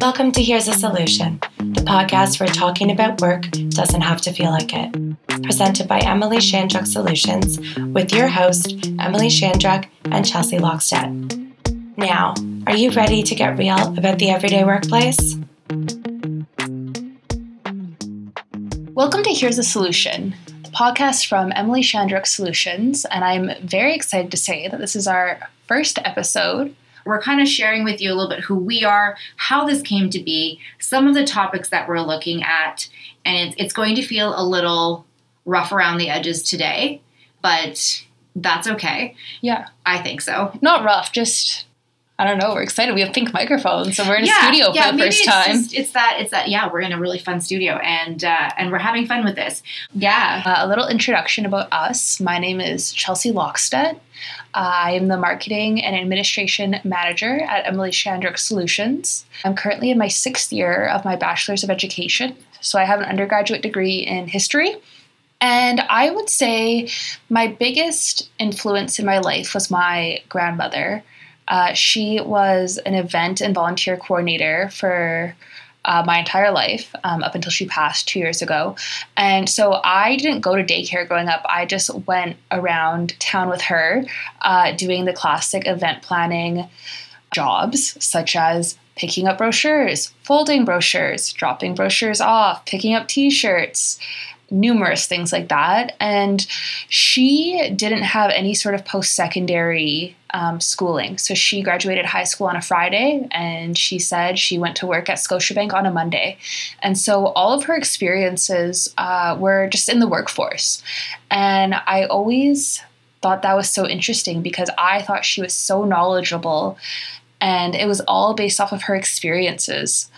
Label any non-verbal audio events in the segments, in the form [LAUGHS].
Welcome to Here's a Solution, the podcast where talking about work doesn't have to feel like it. Presented by Emily Shandruk Solutions with your host, Emily Shandruk and Chelsey Lokstet. Now, are you ready to get real about the everyday workplace? Welcome to Here's a Solution, the podcast from Emily Shandruk Solutions, and I'm very excited to say that this is our first episode we're kind of sharing with you a little bit who we are, how this came to be, some of the topics that we're looking at, and it's, it's going to feel a little rough around the edges today, but that's okay. Yeah. I think so. Not rough, just I don't know. We're excited. We have pink microphones, so we're in a studio yeah, for the first it's time. Just, it's that. It's that. Yeah, we're in a really fun studio, and uh, and we're having fun with this. Yeah. Uh, a little introduction about us. My name is Chelsey Lokstet. I am the marketing and administration manager at Emily Shandruk Solutions. I'm currently in my sixth year of my bachelor's of education, so I have an undergraduate degree in history. And I would say my biggest influence in my life was my grandmother. Uh, she was an event and volunteer coordinator for uh, my entire life um, up until she passed two years ago. And so I didn't go to daycare growing up. I just went around town with her uh, doing the classic event planning jobs, such as picking up brochures, folding brochures, dropping brochures off, picking up t shirts, numerous things like that. And she didn't have any sort of post secondary um, schooling. So she graduated high school on a Friday and she said she went to work at Scotiabank on a Monday. And so all of her experiences uh, were just in the workforce. And I always thought that was so interesting because I thought she was so knowledgeable and it was all based off of her experiences.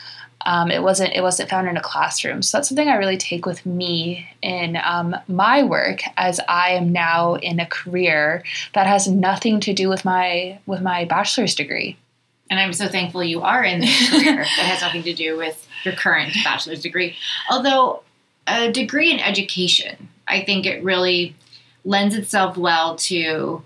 Um, it wasn't it wasn't found in a classroom. So that's something I really take with me in um, my work as I am now in a career that has nothing to do with my with my bachelor's degree. And I'm so thankful you are in this career [LAUGHS] that has nothing to do with your current bachelor's degree. Although a degree in education, I think it really lends itself well to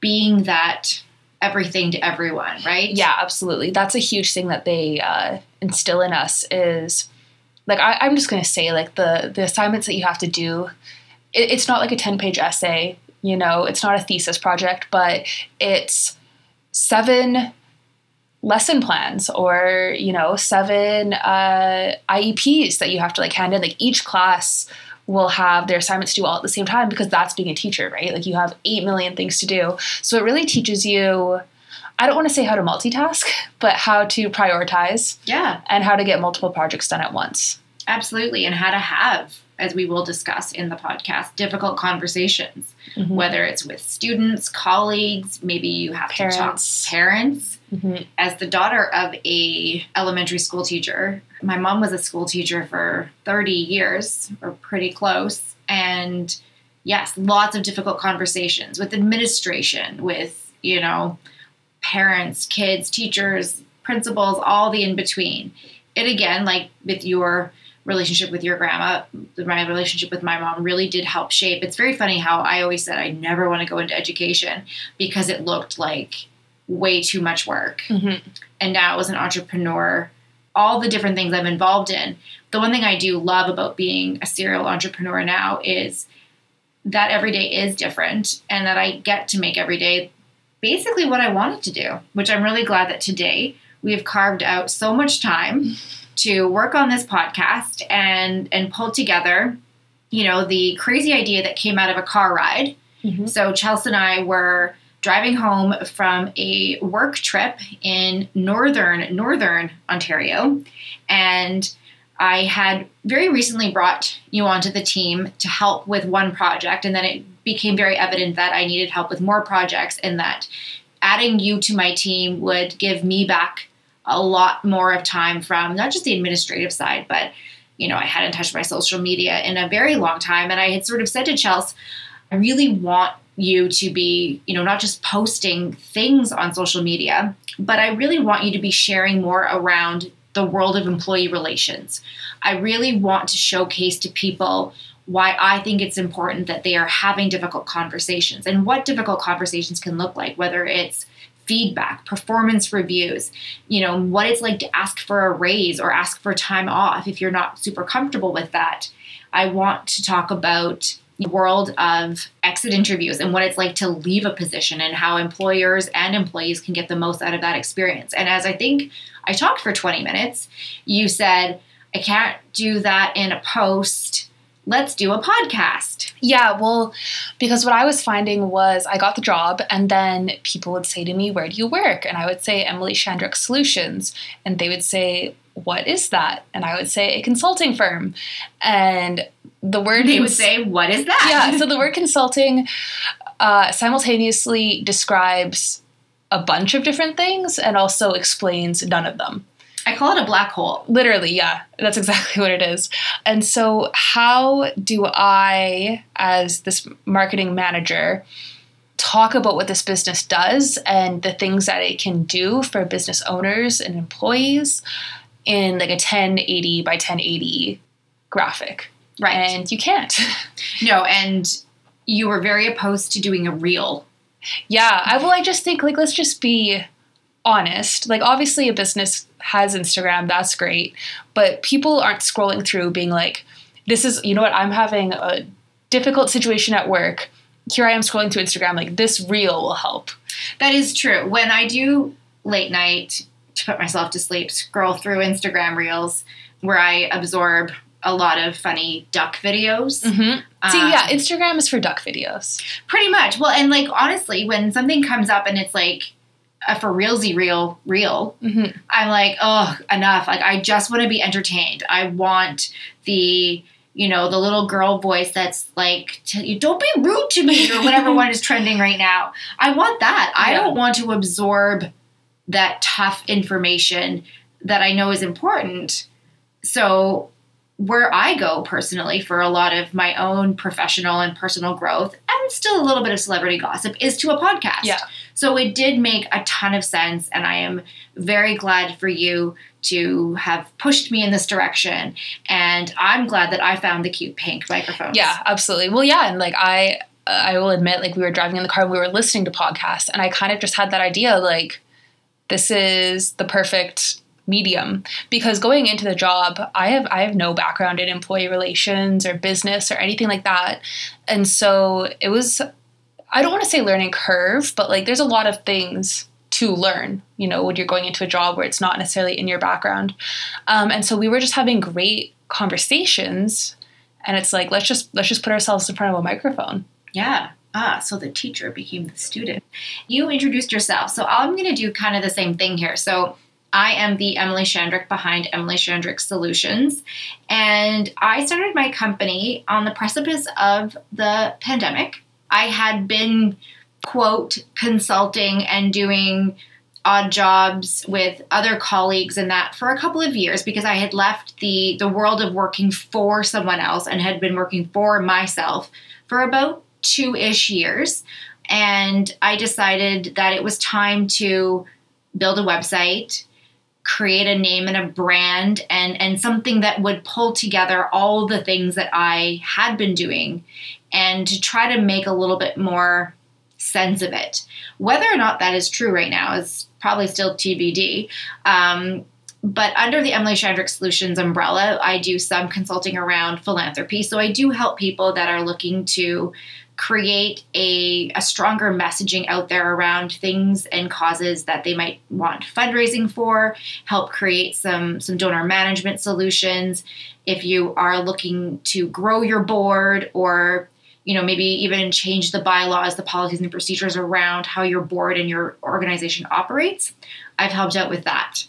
being that everything to everyone, right? Yeah, absolutely. That's a huge thing that they uh, instill in us is like I, am just gonna say like the the assignments that you have to do. It, it's not like a ten page essay, you know. It's not a thesis project, but it's seven lesson plans or you know seven uh, IEPs that you have to like hand in. Like each class will have their assignments due all at the same time because that's being a teacher, right? Like you have 8 million things to do. So it really teaches you I don't want to say how to multitask, but how to prioritize. Yeah. And how to get multiple projects done at once. Absolutely. And how to have, as we will discuss in the podcast, difficult conversations, mm-hmm. whether it's with students, colleagues, maybe you have parents. to talk parents. Mm-hmm. As the daughter of a elementary school teacher, my mom was a school teacher for 30 years or pretty close. And yes, lots of difficult conversations with administration, with, you know, parents, kids, teachers, principals, all the in between. It again, like with your relationship with your grandma, my relationship with my mom really did help shape. It's very funny how I always said I never want to go into education because it looked like way too much work. Mm-hmm. And now as an entrepreneur, all the different things I'm involved in, the one thing I do love about being a serial entrepreneur now is that every day is different and that I get to make every day basically what I wanted to do, which I'm really glad that today we have carved out so much time to work on this podcast and and pull together, you know, the crazy idea that came out of a car ride. Mm-hmm. So Chelsea and I were driving home from a work trip in northern northern Ontario and I had very recently brought you onto the team to help with one project, and then it became very evident that I needed help with more projects, and that adding you to my team would give me back a lot more of time from not just the administrative side, but you know, I hadn't touched my social media in a very long time, and I had sort of said to Chelsey, I really want you to be, you know, not just posting things on social media, but I really want you to be sharing more around the world of employee relations. I really want to showcase to people why I think it's important that they are having difficult conversations and what difficult conversations can look like, whether it's feedback, performance reviews, you know, what it's like to ask for a raise or ask for time off if you're not super comfortable with that. I want to talk about the world of exit interviews and what it's like to leave a position and how employers and employees can get the most out of that experience. And as I think I talked for 20 minutes, you said, I can't do that in a post. Let's do a podcast. Yeah, well, because what I was finding was I got the job, and then people would say to me, Where do you work? And I would say, Emily Shandruk Solutions. And they would say, What is that? And I would say, A consulting firm. And the word they would say, What is that? Yeah, so [LAUGHS] the word consulting uh, simultaneously describes a bunch of different things and also explains none of them. I call it a black hole. Literally, yeah, that's exactly [LAUGHS] what it is. And so, how do I, as this marketing manager, talk about what this business does and the things that it can do for business owners and employees in like a 1080 by 1080 graphic? Right. And you can't. [LAUGHS] No, and you were very opposed to doing a reel. Yeah, I well, I just think like let's just be honest. Like obviously a business has Instagram, that's great, but people aren't scrolling through being like, this is you know what, I'm having a difficult situation at work. Here I am scrolling through Instagram, like this reel will help. That is true. When I do late night to put myself to sleep, scroll through Instagram reels where I absorb a lot of funny duck videos. Mm-hmm. See, Um, yeah, Instagram is for duck videos. Pretty much. Well, and like honestly, when something comes up and it's like a for realsy real reel, Mm-hmm. I'm like, oh, enough. Like I just want to be entertained. I want the you know the little girl voice that's like, you don't be rude to me or whatever [LAUGHS] one is trending right now. I want that. I don't want to absorb that tough information that I know is important. So where I go personally for a lot of my own professional and personal growth and still a little bit of celebrity gossip is to a podcast. Yeah. So it did make a ton of sense, and I am very glad for you to have pushed me in this direction. And I'm glad that I found the cute pink microphones. Yeah, absolutely. Well, yeah, and like I, uh, I will admit, like we were driving in the car, and we were listening to podcasts, and I kind of just had that idea, like this is the perfect medium because going into the job i have i have no background in employee relations or business or anything like that and so it was i don't want to say learning curve but like there's a lot of things to learn you know when you're going into a job where it's not necessarily in your background um, and so we were just having great conversations and it's like let's just let's just put ourselves in front of a microphone Yeah. Ah, so the teacher became the student. You introduced yourself. So I'm going to do kind of the same thing here. So I am the Emily Shandruk behind Emily Shandruk Solutions. And I started my company on the precipice of the pandemic. I had been, quote, consulting and doing odd jobs with other colleagues and that for a couple of years because I had left the the world of working for someone else and had been working for myself for about two-ish years. And I decided that it was time to build a website create a name and a brand and and something that would pull together all the things that I had been doing and to try to make a little bit more sense of it. Whether or not that is true right now is probably still TBD. Um, but under the Emily Shandruk Solutions umbrella, I do some consulting around philanthropy. So I do help people that are looking to create a, a stronger messaging out there around things and causes that they might want fundraising for, help create some, some donor management solutions. If you are looking to grow your board or you know, maybe even change the bylaws, the policies and procedures around how your board and your organization operates. I've helped out with that.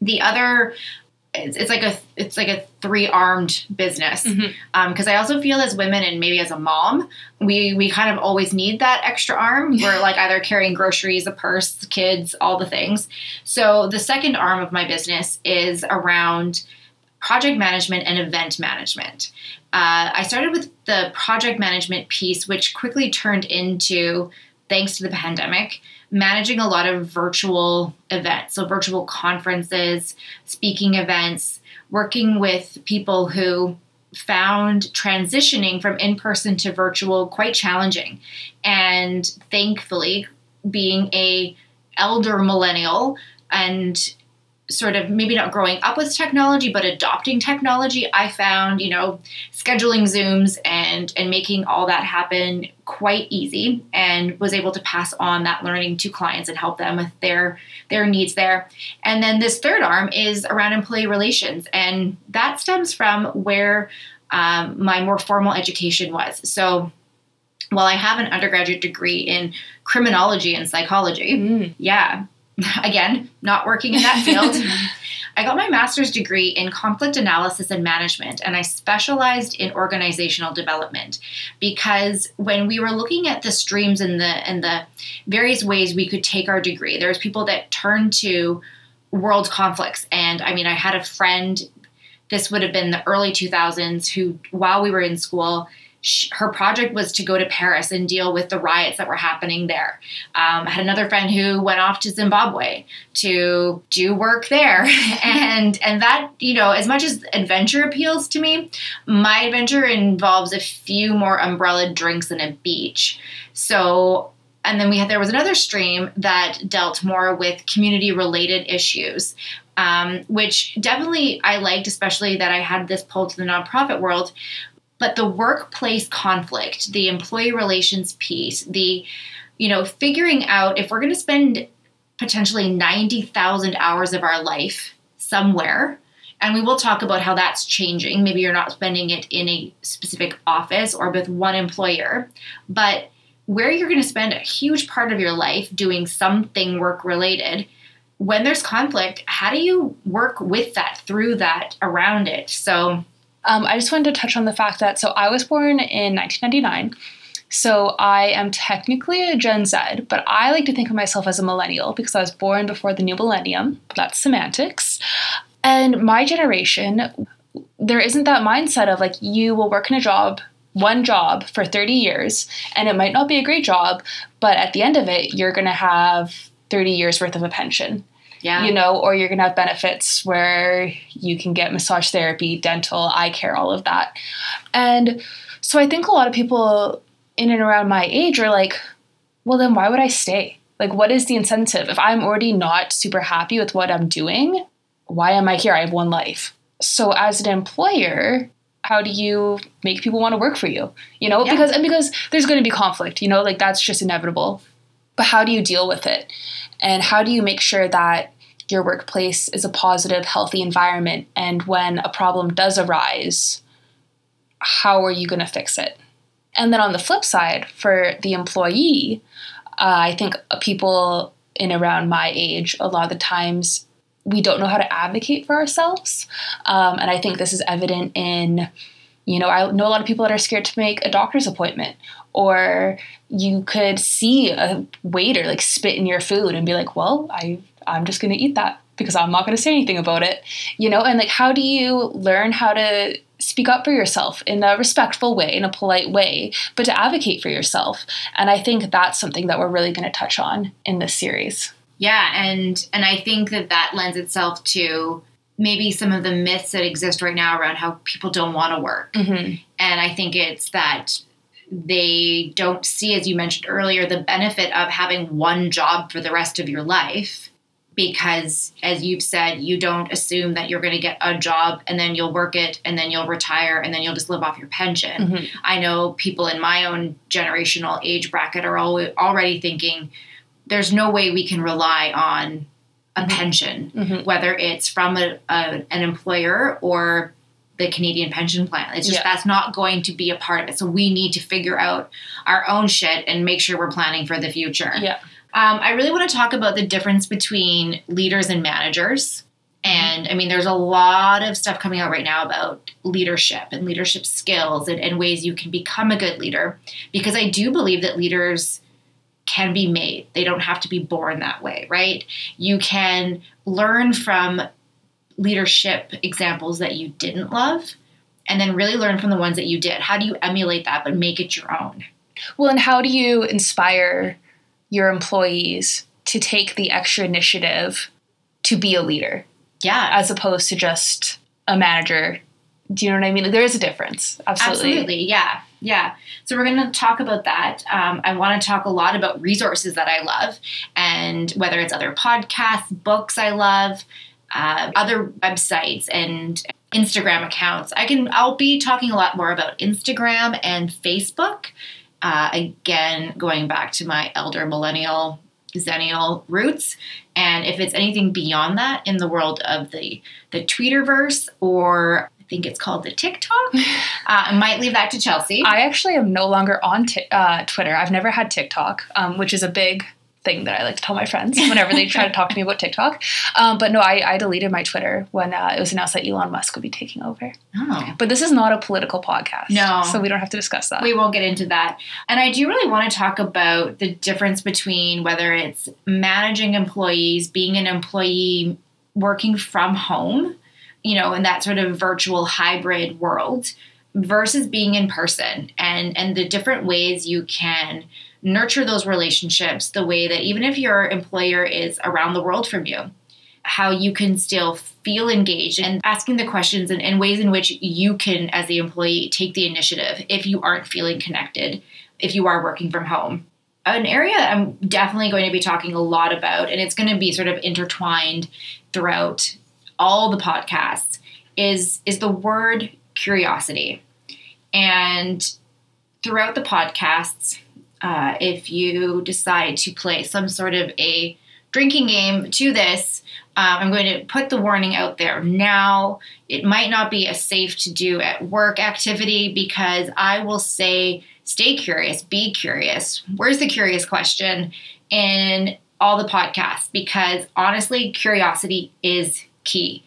The other, it's, it's like a it's like a three armed business because Mhm. um, I also feel as women and maybe as a mom, we we kind of always need that extra arm. [LAUGHS] We're like either carrying groceries, a purse, kids, all the things. So the second arm of my business is around project management and event management. Uh, I started with the project management piece, which quickly turned into, thanks to the pandemic, managing a lot of virtual events. So, virtual conferences, speaking events, working with people who found transitioning from in person to virtual quite challenging. And thankfully, being a elder millennial and sort of maybe not growing up with technology but adopting technology i found you know scheduling zooms and and making all that happen quite easy and was able to pass on that learning to clients and help them with their their needs there and then this third arm is around employee relations and that stems from where um, my more formal education was so while i have an undergraduate degree in criminology and psychology Mm. yeah [LAUGHS] again, not working in that field. [LAUGHS] I got my master's degree in conflict analysis and management, and I specialized in organizational development because when we were looking at the streams and the and the various ways we could take our degree, there was people that turned to world conflicts, and I mean, I had a friend. This would have been the early 2000s who, while we were in school, sh her project was to go to Paris and deal with the riots that were happening there. Um, I had another friend who went off to Zimbabwe to do work there, [LAUGHS] and and that you know, as much as adventure appeals to me, my adventure involves a few more umbrella drinks and a beach. So. And then we had there was another stream that dealt more with community related issues, um, which definitely I liked, especially that I had this pull to the nonprofit world but the workplace conflict the employee relations piece the you know figuring out if we're going to spend potentially 90,000 hours of our life somewhere and we will talk about how that's changing. Maybe you're not spending it in a specific office or with one employer but where you're going to spend a huge part of your life doing something work related when there's conflict how do you work with that through that around it? So Um, I just wanted to touch on the fact that so I was born in 1999. So I am technically a Gen Z, but I like to think of myself as a millennial because I was born before the new millennium. That's semantics. And my generation, there isn't that mindset of like you will work in a job, one job for 30 years, and it might not be a great job, but at the end of it, you're going to have 30 years worth of a pension yeah you know, or you're going to have benefits where you can get massage therapy, dental, eye care, all of that. And so I think a lot of people in and around my age are like, well, then why would I stay? Like, what is the incentive? If I'm already not super happy with what I'm doing, why am I here? I have one life. So, as an employer, how do you make people want to work for you? You know, Yeah. because and because there's going to be conflict. You know, like that's just inevitable. But how do you deal with it? And how do you make sure that your workplace is a positive, healthy environment? And when a problem does arise, how are you going to fix it? And then on the flip side, for the employee, uh, I think people in around my age, a lot of the times, we don't know how to advocate for ourselves. Um, and I think this is evident in, you know, I know a lot of people that are scared to make a doctor's appointment, or you could see a waiter like spit in your food and be like, well, I, I'm just going to eat that because I'm not going to say anything about it, you know? And like, how do you learn how to speak up for yourself in a respectful way, in a polite way, but to advocate for yourself? And I think that's something that we're really going to touch on in this series. Yeah, and and I think that that lends itself to maybe some of the myths that exist right now around how people don't want to work. Mm-hmm. And I think it's that they don't see, as you mentioned earlier, the benefit of having one job for the rest of your life. Because, as you've said, you don't assume that you're going to get a job and then you'll work it and then you'll retire and then you'll just live off your pension. Mhm. I know people in my own generational age bracket are al- already thinking there's no way we can rely on a Mhm. pension, Mhm. whether it's from a, a, an employer or the Canadian pension plan. It's just Yeah. that's not going to be a part of it. So we need to figure out our own shit and make sure we're planning for the future. Yeah. Um, I really want to talk about the difference between leaders and managers. And I mean, there's a lot of stuff coming out right now about leadership and leadership skills and, and ways you can become a good leader. Because I do believe that leaders can be made, they don't have to be born that way, right? You can learn from leadership examples that you didn't love and then really learn from the ones that you did. How do you emulate that but make it your own? Well, and how do you inspire your employees to take the extra initiative to be a leader Yeah. as opposed to just a manager? Do you know what I mean? Like, there is a difference. Absolutely. Absolutely, yeah. Yeah. So we're going to talk about that. Um, I want to talk a lot about resources that I love and whether it's other podcasts, books I love, uh, other websites and Instagram accounts. I can, I'll be talking a lot more about Instagram and Facebook. Uh, again, going back to my elder millennial Xennial roots. And if it's anything beyond that in the world of the the Twitterverse or I think it's called the TikTok, [LAUGHS] uh, I might leave that to Chelsey. I actually am no longer on t- uh, Twitter. I've never had TikTok, um, which is a big thing that I like to tell my friends whenever they try to talk to me about [LAUGHS] TikTok. Um, but no, I, I, deleted my Twitter when uh, it was announced that Elon Musk would be taking over. Oh. But this is not a political podcast. No. So we don't have to discuss that. We won't get into that. And I do really want to talk about the difference between whether it's managing employees, being an employee working from home, you know, in that sort of virtual hybrid world versus being in person and and the different ways you can nurture those relationships the way that even if your employer is around the world from you, how you can still feel engaged and asking the questions and, and, ways in which you can, as the employee, take the initiative if you aren't feeling connected, if you are working from home. An area I'm definitely going to be talking a lot about, and it's going to be sort of intertwined throughout all the podcasts, is, is the word curiosity. And throughout the podcasts, uh, if you decide to play some sort of a drinking game to this, um, I'm going to put the warning out there now. It might not be a safe to do at work activity because I will say stay curious, be curious. Where's the curious question in all the podcasts? Because honestly, curiosity is key.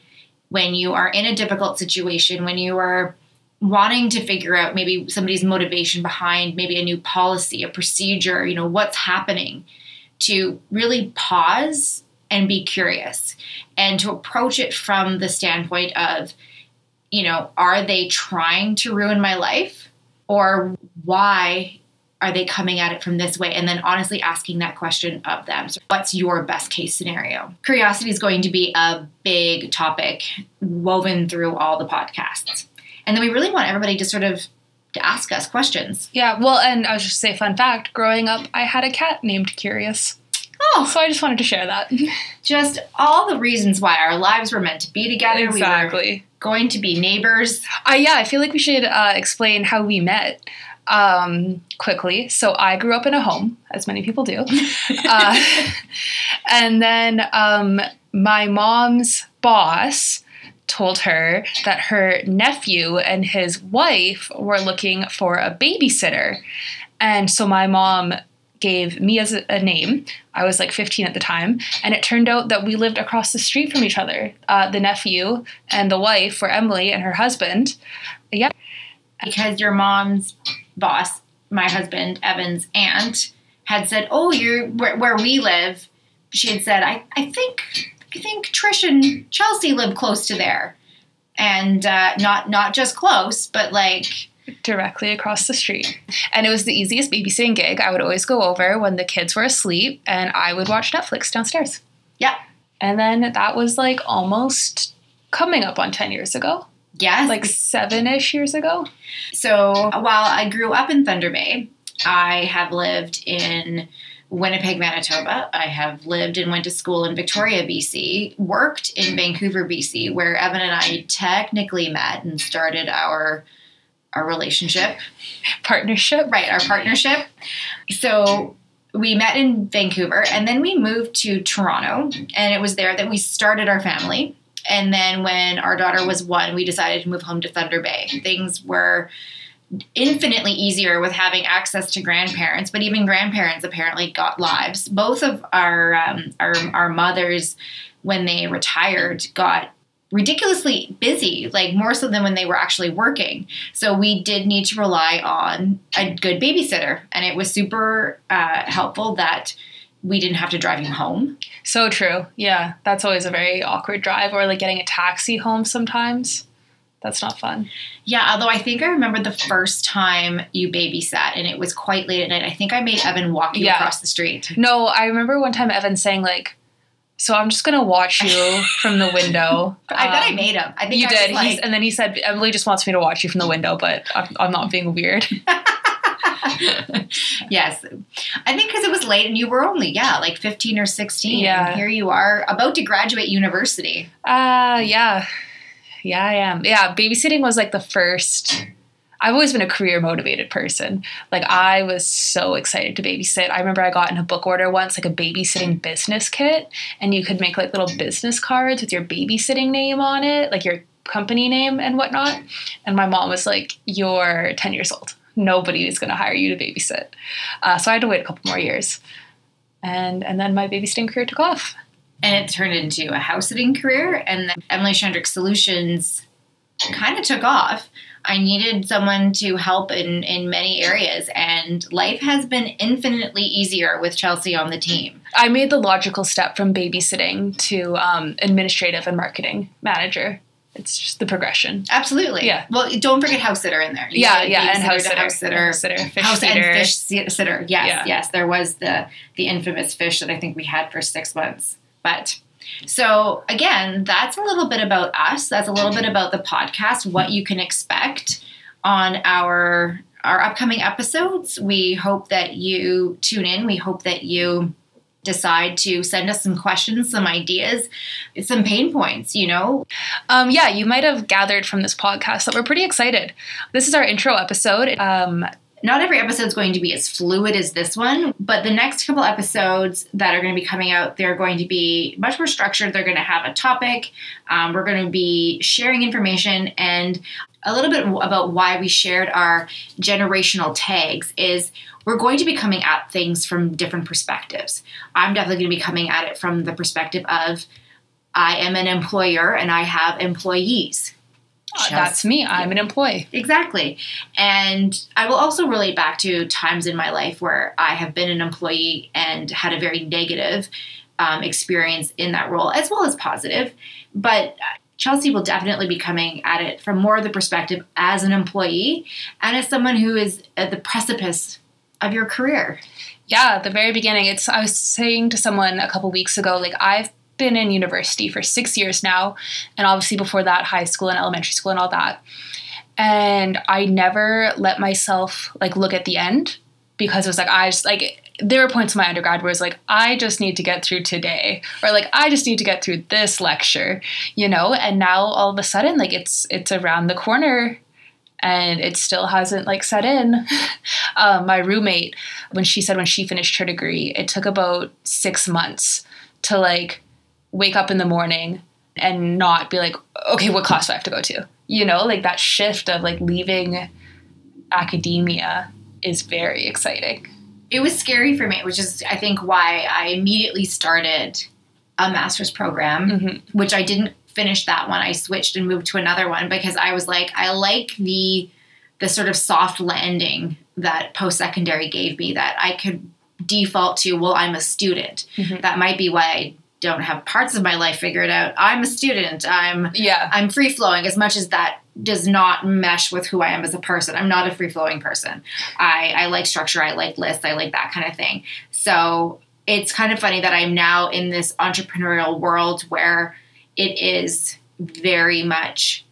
When you are in a difficult situation, when you are wanting to figure out maybe somebody's motivation behind maybe a new policy, a procedure, you know, what's happening, to really pause and be curious and to approach it from the standpoint of, you know, are they trying to ruin my life or why are they coming at it from this way? And then honestly asking that question of them. So what's your best case scenario? Curiosity is going to be a big topic woven through all the podcasts. And then we really want everybody to sort of to ask us questions. Yeah, well, and I was just say fun fact, growing up I had a cat named Curious. Oh, so I just wanted to share that. [LAUGHS] just all the reasons why our lives were meant to be together. Exactly. We were going to be neighbors. Uh, yeah, I feel like we should uh, explain how we met um, quickly. So I grew up in a home, as many people do. [LAUGHS] uh, [LAUGHS] and then um, my mom's boss told her that her nephew and his wife were looking for a babysitter. And so my mom gave me as a, name. I was like 15 at the time, and it turned out that we lived across the street from each other. Uh, the nephew and the wife were Emily and her husband. Yeah. Because your mom's boss, my husband, Evan's aunt, had said, Oh, you're where, where we live. She had said, I, I think I think Trish and Chelsey live close to there, and uh, not not just close, but like directly across the street. And it was the easiest babysitting gig. I would always go over when the kids were asleep, and I would watch Netflix downstairs. Yeah, and then that was like almost coming up on ten years ago. Yes, like seven ish years ago. So while I grew up in Thunder Bay, I have lived in Winnipeg, Manitoba. I have lived and went to school in Victoria, BC, worked in Vancouver, BC, where Evan and I technically met and started our our relationship. Partnership. Right, our partnership. So we met in Vancouver and then we moved to Toronto and it was there that we started our family. And then when our daughter was one, we decided to move home to Thunder Bay. Things were infinitely easier with having access to grandparents, but even grandparents apparently got lives. Both of our um, our our mothers, when they retired, got ridiculously busy, like more so than when they were actually working. So we did need to rely on a good babysitter, and it was super uh, helpful that we didn't have to drive him home. So true. Yeah, that's always a very awkward drive, or like getting a taxi home sometimes. That's not fun. Yeah, although I think I remember the first time you babysat and it was quite late at night. I think I made Evan walk you yeah. across the street. No, I remember one time Evan saying like, "So I'm just gonna watch you from the window." [LAUGHS] I bet I um, made him. I think you I did. Like... and then he said, "Emily just wants me to watch you from the window, but I'm, I'm not being weird." [LAUGHS] [LAUGHS] yes. I think because it was late and you were only, yeah, like 15 or 16. Yeah. And here you are about to graduate university. Uh yeah. Yeah, I am. Yeah, babysitting was like the first I've always been a career motivated person. Like I was so excited to babysit. I remember I got in a book order once, like a babysitting business kit, and you could make like little business cards with your babysitting name on it, like your company name and whatnot. And my mom was like, "You're 10 years old. Nobody is going to hire you to babysit." Uh, so I had to wait a couple more years, and and then my babysitting career took off. And it turned into a house sitting career. And then Emily Shandruk Solutions kind of took off. I needed someone to help in, in many areas, and life has been infinitely easier with Chelsey on the team. I made the logical step from babysitting to um, administrative and marketing manager. It's just the progression. Absolutely. Yeah. Well, don't forget house sitter in there. You yeah, yeah, and house sitter, house sitter, house sitter, fish house feeder. and fish sitter. Yes, Yeah. yes. There was the the infamous fish that I think we had for six months. But so again, that's a little bit about us. That's a little bit about the podcast. What you can expect on our our upcoming episodes. We hope that you tune in. We hope that you decide to send us some questions, some ideas, some pain points. You know, Um, yeah, you might have gathered from this podcast that we're pretty excited. This is our intro episode. Um, not every episode is going to be as fluid as this one, but the next couple episodes that are going to be coming out, they're going to be much more structured. They're going to have a topic. Um, we're going to be sharing information and a little bit about why we shared our generational tags is we're going to be coming at things from different perspectives. I'm definitely going to be coming at it from the perspective of I am an employer and I have employees. Uh, that's me. I'm an employee. Exactly. And I will also relate back to times in my life where I have been an employee and had a very negative um, experience in that role, as well as positive. But Chelsey will definitely be coming at it from more of the perspective as an employee and as someone who is at the precipice of your career. Yeah, at the very beginning. It's I was saying to someone a couple weeks ago, like I've been in university for six years now, and obviously before that, high school and elementary school and all that. And I never let myself like look at the end because it was like I just like there were points in my undergrad where it's like I just need to get through today or like I just need to get through this lecture, you know. And now all of a sudden, like it's it's around the corner and it still hasn't like set in. [LAUGHS] um, my roommate, when she said when she finished her degree, it took about six months to like wake up in the morning and not be like, okay, what class do I have to go to? You know, like that shift of like leaving academia is very exciting. It was scary for me, which is, I think, why I immediately started a master's program. Mhm. which I didn't finish that one. I switched and moved to another one because I was like, I like the the sort of soft landing that post secondary gave me that I could default to. Well, I'm a student. Mhm. That might be why I don't have parts of my life figured out. I'm a student. I'm Yeah. I'm free flowing as much as that does not mesh with who I am as a person. I'm not a free flowing person. I, I like structure, I like lists, I like that kind of thing. So it's kind of funny that I'm now in this entrepreneurial world where it is very much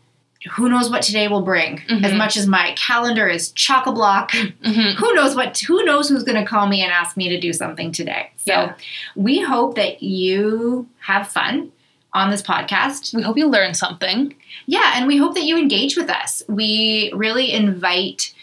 who knows what today will bring. As Mhm. much as my calendar is chock a block, Mhm. who knows what who knows who's going to call me and ask me to do something today. So Yeah. we hope that you have fun on this podcast. We hope you learn something. Yeah, and we hope that you engage with us. We really invite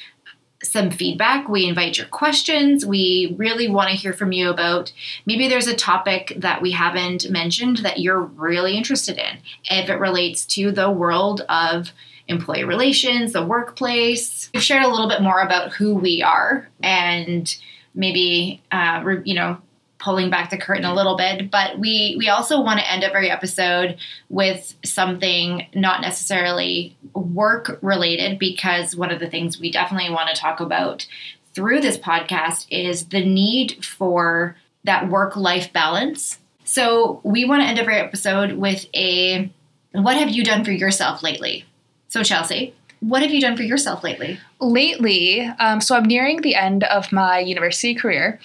some feedback. We invite your questions. We really want to hear from you about maybe there's a topic that we haven't mentioned that you're really interested in. If it relates to the world of employee relations, the workplace, we've shared a little bit more about who we are and maybe, uh, you know, pulling back the curtain a little bit. But we we also want to end every episode with something not necessarily work related because one of the things we definitely want to talk about through this podcast is the need for that work life balance. So, we want to end every episode with a what have you done for yourself lately? So, Chelsey, what have you done for yourself lately? lately, um, so I'm nearing the end of my university career,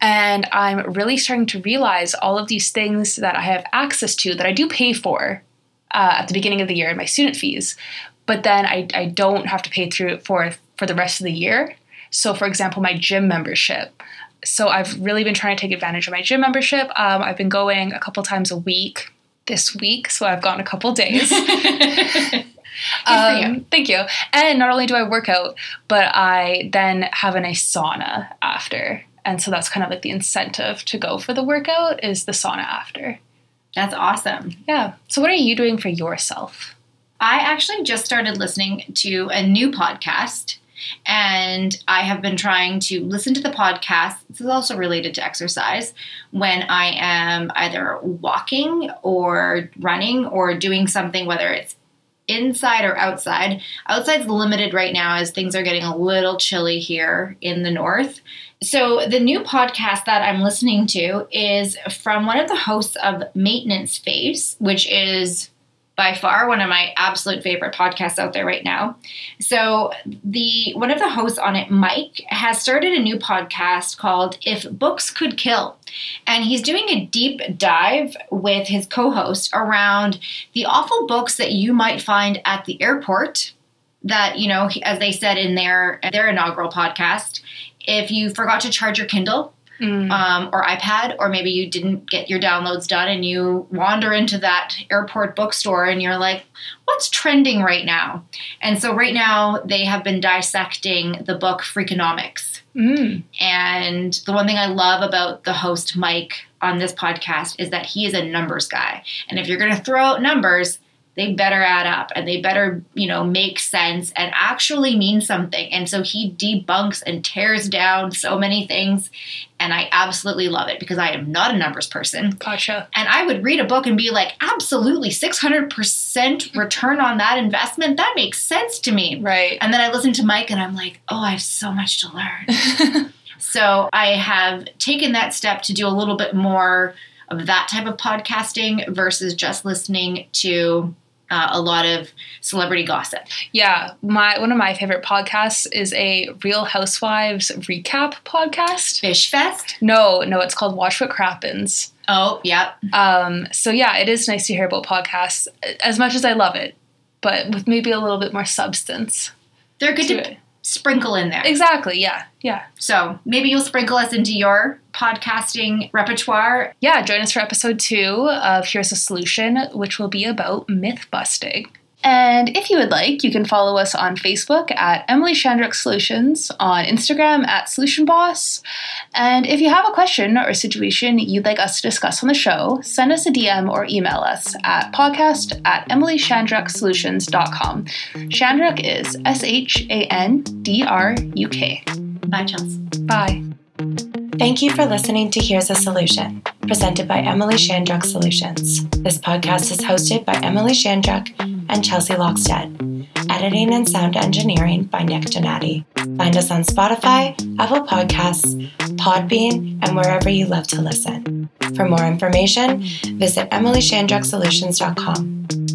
and I'm really starting to realize all of these things that I have access to that I do pay for uh, at the beginning of the year in my student fees, but then I, I don't have to pay through for for the rest of the year. So, for example, my gym membership. So, I've really been trying to take advantage of my gym membership. Um, I've been going a couple times a week this week, so I've gone a couple days. [LAUGHS] [LAUGHS] Um, you. Thank you. And not only do I work out, but I then have a nice sauna after. And so that's kind of like the incentive to go for the workout is the sauna after. That's awesome. Yeah. So what are you doing for yourself? I actually just started listening to a new podcast and I have been trying to listen to the podcast. This is also related to exercise when I am either walking or running or doing something, whether it's inside or outside. Outside's limited right now as things are getting a little chilly here in the north. So, the new podcast that I'm listening to is from one of the hosts of Maintenance Phase, which is by far one of my absolute favorite podcasts out there right now. So the one of the hosts on it, Mike, has started a new podcast called If Books Could Kill. And he's doing a deep dive with his co-host around the awful books that you might find at the airport that, you know, as they said in their their inaugural podcast, if you forgot to charge your Kindle, mm. um, or iPad, or maybe you didn't get your downloads done and you wander into that airport bookstore and you're like, what's trending right now? And so right now they have been dissecting the book Freakonomics. Mm. And the one thing I love about the host, Mike, on this podcast is that he is a numbers guy. And if you're going to throw out numbers, they better add up and they better, you know, make sense and actually mean something. And so he debunks and tears down so many things. And I absolutely love it because I am not a numbers person. Gotcha. And I would read a book and be like, absolutely, 600% return on that investment. That makes sense to me. Right. And then I listen to Mike and I'm like, oh, I have so much to learn. [LAUGHS] so I have taken that step to do a little bit more of that type of podcasting versus just listening to uh, a lot of celebrity gossip. Yeah, my one of my favorite podcasts is a Real Housewives recap podcast. Fish Fest? No, no, it's called Watch What Crappens. Oh, yeah. Um, so yeah, it is nice to hear about podcasts as much as I love it, but with maybe a little bit more substance. They're good to, to sprinkle in there. Exactly. Yeah. Yeah. So maybe you'll sprinkle us into your podcasting repertoire. Yeah. Join us for episode two of Here's a Solution, which will be about myth busting. And if you would like, you can follow us on Facebook at Emily Shandruk Solutions, on Instagram at Solution Boss. And if you have a question or a situation you'd like us to discuss on the show, send us a DM or email us at podcast at emilyshandruksolutions.com. Shandruk is S H A N D R U K. Bye, Chelsey. Bye. Thank you for listening to Here's a Solution, presented by Emily Shandruk Solutions. This podcast is hosted by Emily Shandruk and Chelsey Lokstet. Editing and sound engineering by Nick Donati. Find us on Spotify, Apple Podcasts, Podbean, and wherever you love to listen. For more information, visit emilyshandruksolutions.com.